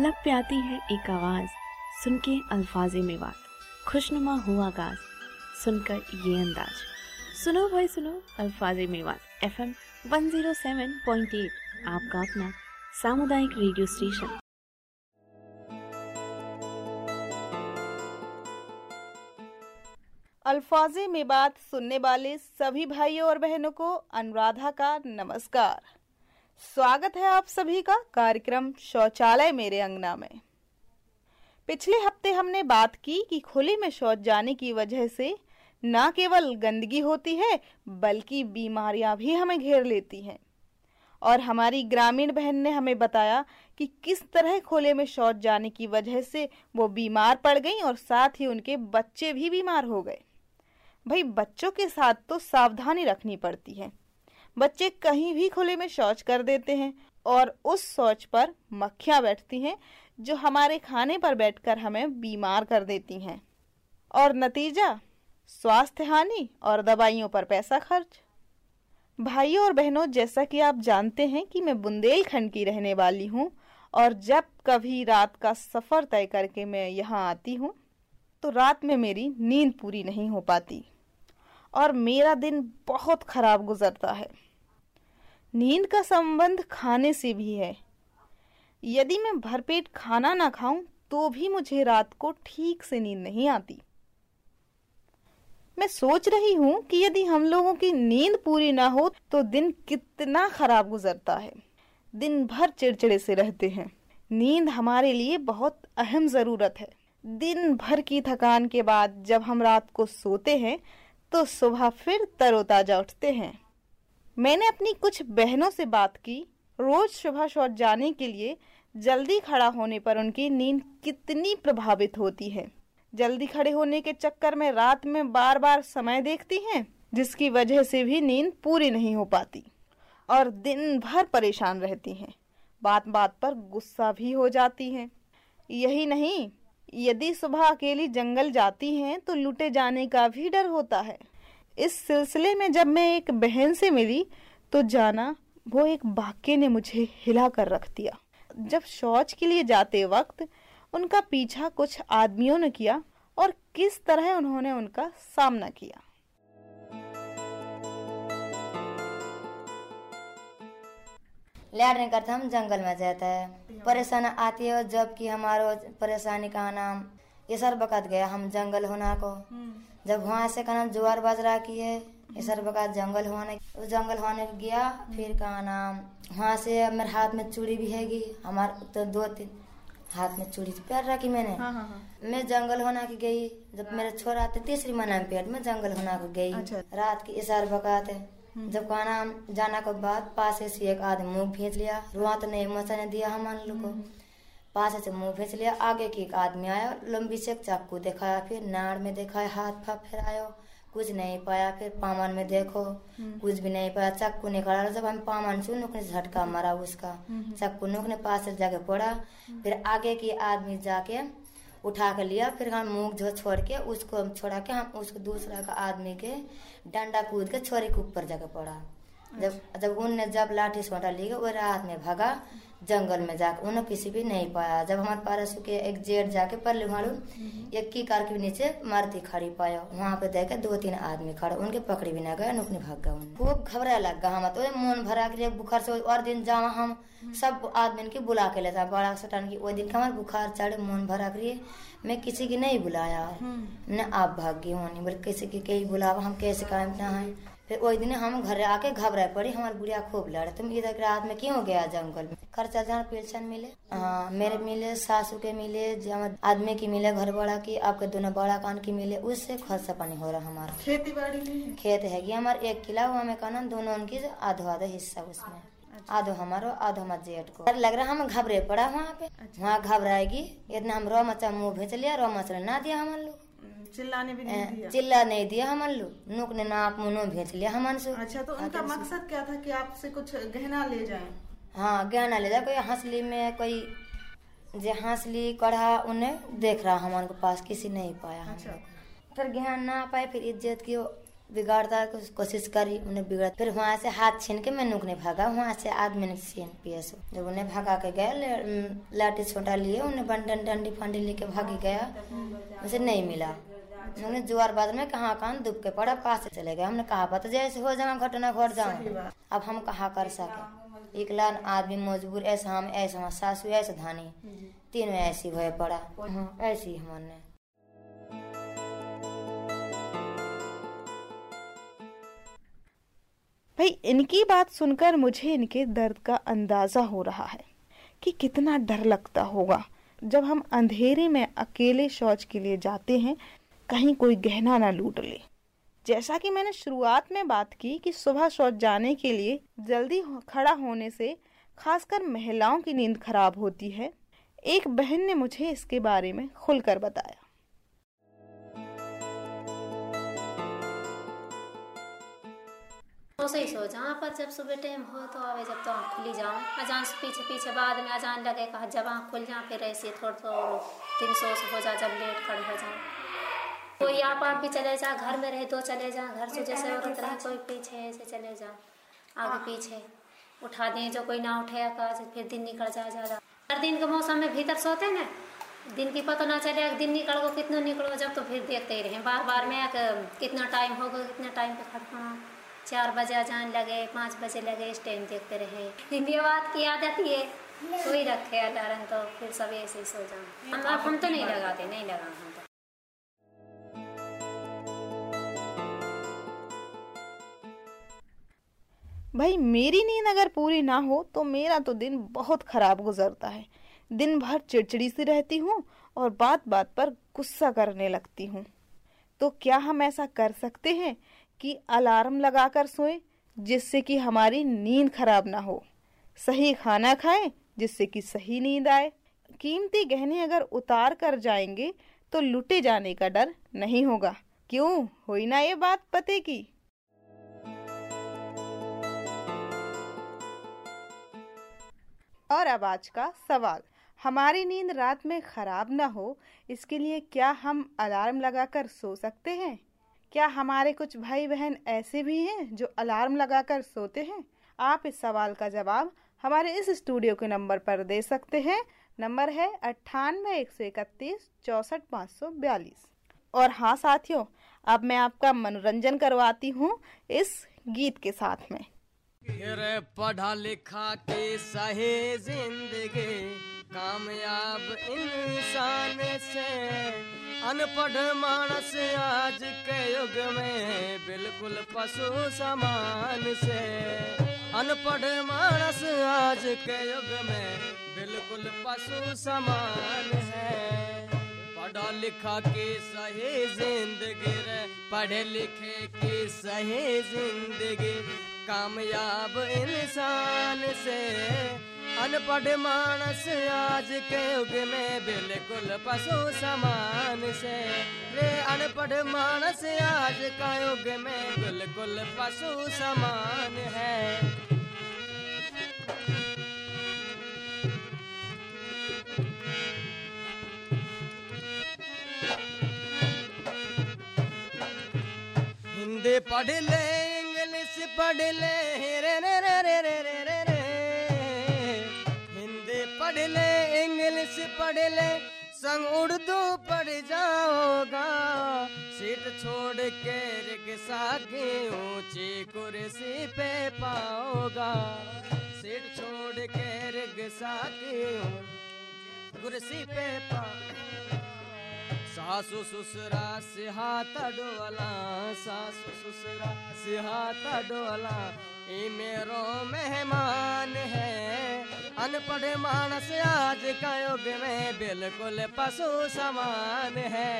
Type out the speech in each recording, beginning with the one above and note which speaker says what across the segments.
Speaker 1: लब पे आती है एक आवाज़। सुन के अल्फाजे में बात। खुशनुमा हुआ आगाज़। सुनकर ये अंदाज। सुनो भाई, सुनो। अल्फाजे बात। F M one zero seven point eight. आपका अपना सामुदायिक रेडियो स्टेशन।
Speaker 2: अल्फाजे में बात सुनने वाले सभी भाइयों और बहनों को अनुराधा का नमस्कार। स्वागत है आप सभी का कार्यक्रम शौचालय मेरे अंगना में। पिछले हफ़्ते हमने बात की कि खुले में शौच जाने की वजह से न केवल गंदगी होती है, बल्कि बीमारियाँ भी हमें घेर लेती हैं। और हमारी ग्रामीण बहन ने हमें बताया कि किस तरह खुले में शौच जाने की वजह से वो बीमार पड़ गई और साथ ही उनके बच्चे भी बीमार हो गए। भाई, बच्चों के साथ तो सावधानी रखनी पड़ती है। बच्चे कहीं भी खुले में शौच कर देते हैं और उस शौच पर मक्खियाँ बैठती हैं, जो हमारे खाने पर बैठकर हमें बीमार कर देती हैं। और नतीजा, स्वास्थ्य हानि और दवाइयों पर पैसा खर्च। भाइयों और बहनों, जैसा कि आप जानते हैं कि मैं बुंदेलखंड की रहने वाली हूँ और जब कभी रात का सफ़र तय करके मैं यहाँ आती हूँ तो रात में मेरी नींद पूरी नहीं हो पाती और मेरा दिन बहुत खराब गुजरता है। नींद का संबंध खाने से भी है। यदि मैं भरपेट खाना ना खाऊं तो भी मुझे रात को ठीक से नींद नहीं आती। मैं सोच रही हूँ कि यदि हम लोगों की नींद पूरी ना हो तो दिन कितना खराब गुजरता है। दिन भर चिड़चिड़े से रहते हैं। नींद हमारे लिए बहुत अहम ज़रूरत है। दिन भर की थकान के बाद जब हम रात को सोते हैं तो सुबह फिर तरोताजा उठते हैं। मैंने अपनी कुछ बहनों से बात की। रोज सुबह शौच जाने के लिए जल्दी खड़ा होने पर उनकी नींद कितनी प्रभावित होती है। जल्दी खड़े होने के चक्कर में रात में बार बार समय देखती हैं, जिसकी वजह से भी नींद पूरी नहीं हो पाती और दिन भर परेशान रहती हैं। बात बात पर गुस्सा भी हो जाती हैं। यही नहीं, यदि सुबह अकेली जंगल जाती हैं तो लूटे जाने का भी डर होता है। इस सिलसिले में जब मैं एक बहन से मिली तो जाना वो एक वाक्य ने मुझे हिला कर रख दिया। जब शौच के लिए जाते वक्त उनका पीछा कुछ आदमियों ने किया और किस तरह उन्होंने उनका सामना किया।
Speaker 3: लैटरिन करते हम जंगल में जाते हैं। परेशानी आती है जब कि हमारो परेशानी का नाम ये सर बकत गया हम जंगल होना को। जब वहाँ से का नाम जुआर बाजरा की है ये सर बकत जंगल होने उस जंगल होने गया फिर का नाम वहाँ से मेरे हाथ में चूड़ी भी हैगी हमारे तो दो तीन हाथ में चूड़ी पैर रखी मैंने।
Speaker 2: हाँ हाँ हाँ।
Speaker 3: मैं जंगल होना की गई जब मेरे छोरा थे तीसरी महीना में पेट में जंगल होना को गई।
Speaker 2: अच्छा।
Speaker 3: रात की इशार बकाते जब कहा नाम जाना के बाद पास से एक आदमी मुँह भेज लिया रुआ तो नहीं मसा ने दिया हम लोग को। पास से मुँह भेज लिया आगे की एक आदमी आया लंबी से चाकू दिखाया फिर नाड़ में दिखाया हाथ फा फिर आयो। कुछ नहीं पाया फिर पामन में देखो। कुछ भी नहीं पाया चाकू निकाला जब हम पामन से नुकने झटका मारा उसका। चाकू नुकने पास से जाके पड़ा फिर आगे की आदमी जाके उठा के लिया फिर हम मुँह जो छोड़ के उसको हम छोड़ा के हम उसको दूसरा का आदमी के डंडा कूद के छोरे के ऊपर जाके पड़ा जब जब उनने जब लाठी सोटा ली वो रात में भागा जंगल में जाकर उन्हें किसी भी नहीं पाया। जब हमारे पारस के एक जेठ जाके पल्ले मारू एक की कार के नीचे मारती खड़ी पाया। वहाँ पे देखे दो तीन आदमी खड़े उनके पकड़ी भी ना गए नुकने भाग गए खूब घबरा लग गया हम तो। मन भरा के बुखार से और दिन जावा हम। सब आदमी के बुला के लेता। बड़ा सटान की वो दिन का हमारे बुखार चढ़े मन भरा करिए मैं किसी की नहीं बुलाया। न आप भाग गई होनी बोले किसी की कहीं बुलावा हम कैसे काम ना है? फिर वही दिन हम घर आके घबरा पड़ी हमारी बुढ़िया खूब लड़े तुम इधर के रात में क्यों गया जंगल में खर्चा जहाँ पेंशन मिले? हाँ मेरे मिले सासू के मिले आदमी की मिले घर बड़ा की आपके दोनों बड़ा कान की मिले उससे खर्चा पानी हो रहा हमारा।
Speaker 2: खेती बाड़ी नहीं
Speaker 3: खेत है कि हमारे एक किला हुआ में कहना दोनों उनकी आधो आधो हिस्सा उसमें। आधो हमारो आधो हमारे जेठ को। लग रहा हम घबरे पड़ा वहाँ पे। वहाँ घबराएगी इतना हम रो मचा मुँह भेज लिया रो मचा ना दिया हम लोग।
Speaker 2: चिल्लाने भी नहीं दिया?
Speaker 3: चिल्ला नहीं दिया हमन लोग। नुक ने नाप मुनो भेज लिया हमन से।
Speaker 2: अच्छा तो उनका मकसद क्या था कि आपसे कुछ गहना ले जाएँ?
Speaker 3: हाँ गहना ले जा कोई हंसली में कोई जे हंसली कढ़ा उन्हें देख रहा हमारे के पास किसी नहीं पाया।
Speaker 2: अच्छा।
Speaker 3: फिर गहना ना पाए फिर इज़्ज़त की बिगाड़ता कोशिश करी उन्हें बिगड़ा फिर वहाँ से हाथ छीन के मैं नुकने भागा वहाँ से आदमी ने छीन पिए सो जब उन्हें भागा के गया लाठी छोटा लिए उन्हें डंडी फंडी लेके भागी गया उसे नहीं मिला। उन्होंने जुआर बाद में कहाँ कहाँ दुब के पड़ा पास चले गए। हमने कहा पता जैसे हो जाऊँ घटना घट जाऊँ अब हम कहा कर सके? एक लान आदमी मजबूर ऐसा हम ऐसा हम सासू ऐसा धानी। तीनों ऐसी भय पड़ा। हाँ, ऐसी हमने।
Speaker 2: भाई इनकी बात सुनकर मुझे इनके दर्द का अंदाज़ा हो रहा है कि कितना डर लगता होगा जब हम अंधेरे में अकेले शौच के लिए जाते हैं कहीं कोई गहना ना लूट ले। जैसा कि मैंने शुरुआत में बात की कि सुबह शौच जाने के लिए जल्दी खड़ा होने से खासकर महिलाओं की नींद खराब होती है, एक बहन ने मुझे इसके बारे में खुलकर बताया।
Speaker 4: तो सही सो जहाँ पर जब सुबह टाइम हो तो आवे जब तो आँख खुली जाऊँ अजान से पीछे पीछे बाद में अजान लगे, कहा जब आँख खुल जाए, फिर ऐसे थोड़ा तो और तीन सौ से हो जा जब लेट खड़े हो जाए। कोई आप आप भी चले जा घर में रहे तो चले जा घर से जैसे औरत रहे कोई पीछे ऐसे चले जा आगे पीछे। उठा दें जो कोई ना उठे का फिर दिन निकल जाए ज़्यादा हर दिन के मौसम में भीतर सोते ना? दिन की पता ना चले एक दिन निकल गो कितना निकलो जब तो फिर देखते ही रहे। बार बार में एक कितना टाइम होगा कितना टाइम पे खटखना चार बजे जान लगे पाँच बजे लगे इस टाइम देखते रहे। ये बात की आदत ये कोई रखे अलार्म तो फिर सब ऐसे ही सो जाए हम हम तो नहीं लगाते नहीं लगा हम
Speaker 2: भाई मेरी नींद अगर पूरी ना हो तो मेरा तो दिन बहुत खराब गुजरता है। दिन भर चिड़चिड़ी सी रहती हूँ और बात बात पर गुस्सा करने लगती हूँ। तो क्या हम ऐसा कर सकते हैं कि अलार्म लगाकर सोएँ जिससे कि हमारी नींद खराब ना हो? सही खाना खाएँ जिससे कि सही नींद आए? कीमती गहने अगर उतार कर जाएँगे तो लुटे जाने का डर नहीं होगा। क्यों? हुई ना ये बात पते की। और आज का सवाल। हमारी नींद रात में खराब ना हो, इसके लिए क्या हम अलार्म लगाकर सो सकते हैं? क्या हमारे कुछ भाई बहन ऐसे भी हैं जो अलार्म लगाकर सोते हैं? आप इस सवाल का जवाब हमारे इस स्टूडियो के नंबर पर दे सकते हैं। नंबर है अट्ठानवे, एक सौ इकतीस, चौसठ, पाँच सौ बयालीस। और हाँ साथियों, अब मैं आपका मनोरंजन करवाती हूँ इस गीत के साथ में।
Speaker 5: पढ़ा लिखा के सही ज़िंदगी, कामयाब इंसान से। अनपढ़ मानस आज के युग में बिल्कुल पशु समान से। अनपढ़ मानस आज के युग में बिल्कुल पशु समान है। पढ़ा लिखा के सही ज़िंदगी रे, पढ़े लिखे की सही ज़िंदगी। कामयाब इंसान से। अनपढ़ मानस आज के युग में बिल्कुल पशु समान से। रे अनपढ़ मानस आज का युग में बिल्कुल पशु समान है। हिंदी पढ़ ले इंग्लिश पढ़ ले, रे रे रे रे रे रे रे रे। हिंदी पढ़ ले, इंग्लिश पढ़ ले, संग उर्दू पढ़ जाओगा। सीट छोड़ के रिक्शा की ऊँची कुर्सी पे पाओगा। सीट छोड़ के रिक्शा की कुर्सी पे पाओगा सासु ससुरा से हाथ डोला सासु ससुरा से हाथ डोला ये मेरो मेहमान है, अनपढ़ मानस आज का युग में बिल्कुल पशु समान है।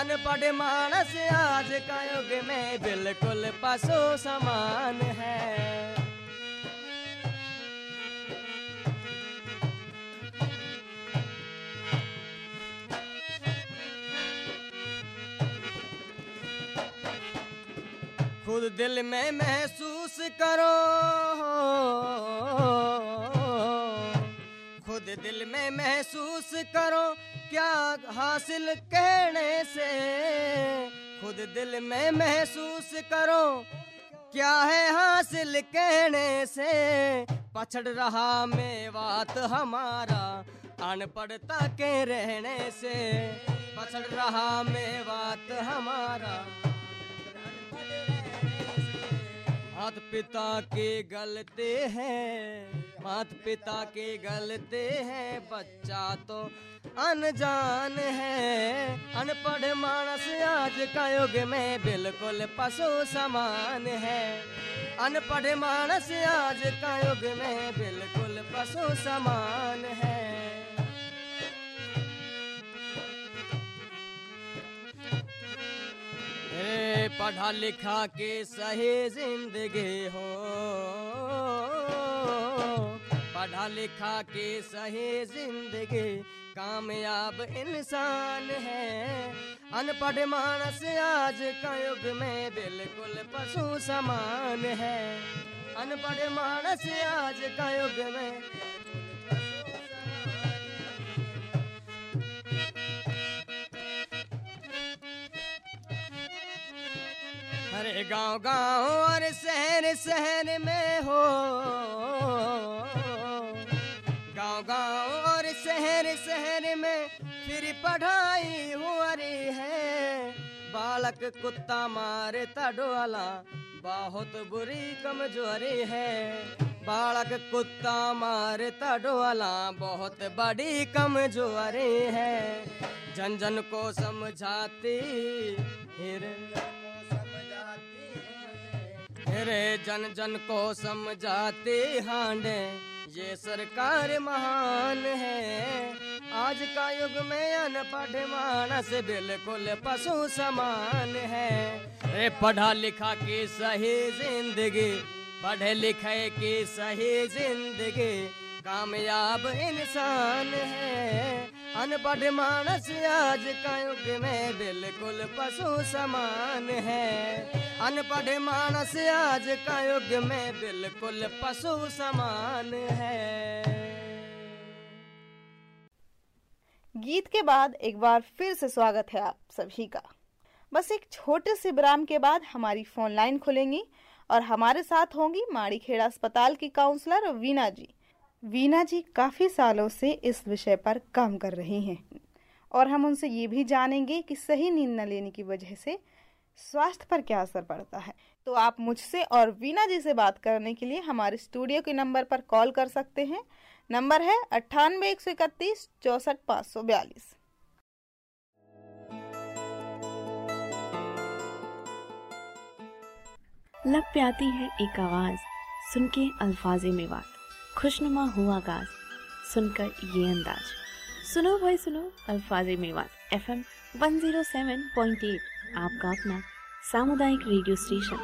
Speaker 5: अनपढ़ मानस आज का युग में बिल्कुल पशु समान है। खुद दिल में महसूस करो। खुद दिल में महसूस करो क्या हासिल कहने से। खुद दिल में महसूस करो क्या है हासिल कहने से। पछड़ रहा मेवात हमारा अनपढ़ता के रहने से। पछड़ रहा मेवात हमारा मात पिता के गलते हैं मात पिता के गलते हैं, बच्चा तो अनजान है। अनपढ़ मानस आज का युग में बिल्कुल पशु समान है। अनपढ़ मानस आज का युग में बिल्कुल पशु समान है। पढ़ा लिखा के सही ज़िंदगी हो। पढ़ा लिखा के सही ज़िंदगी कामयाब इंसान है। अनपढ़ मानस आज का युग में बिल्कुल पशु समान है। अनपढ़ मानस आज का युग में अरे गाँव गाँव और शहर शहर में हो। गाँव गाँव और शहर शहर में फिर पढ़ाई हो रही है। बालक कुत्ता मारता तडोला बहुत बुरी कमज़ोरी है। बालक कुत्ता मारता तडोला बहुत बड़ी कमज़ोरी है। जन जन को समझाती हिर मेरे जन जन को समझाते हांडे ये सरकार महान है। आज का युग में अनपढ़ मानस बिल्कुल पशु समान है। रे पढ़ा लिखा की सही ज़िंदगी, पढ़े लिखे की सही ज़िंदगी, कामयाब इंसान है। अनपढ़ मानस आज का युग में बिल्कुल पशु समान है। अनपढ़ मानस आज का युग में बिल्कुल पशु समान है।
Speaker 2: गीत के बाद एक बार फिर से स्वागत है आप सभी का। बस एक छोटे से विराम के बाद हमारी फ़ोन लाइन खुलेंगी और हमारे साथ होंगी माड़ीखेड़ा अस्पताल की काउंसलर वीना जी। वीना जी काफ़ी सालों से इस विषय पर काम कर रही हैं और हम उनसे ये भी जानेंगे कि सही नींद न लेने की वजह से स्वास्थ्य पर क्या असर पड़ता है? तो आप मुझसे और वीना जी से बात करने के लिए हमारे स्टूडियो के नंबर पर कॉल कर सकते हैं। नंबर है अट्ठानवे एक सौ इकतीस चौसठ, पाँच सौ बयालीस।
Speaker 1: लब पे आती है एक आवाज़ सुन के अल्फाजे बात। खुशनुमा हुआ गाज, सुनकर ये अंदाज। सुनो भाई, सुनो, अल्फाजे बात। F M one zero seven point eight. आपका अपना सामुदायिक रेडियो स्टेशन।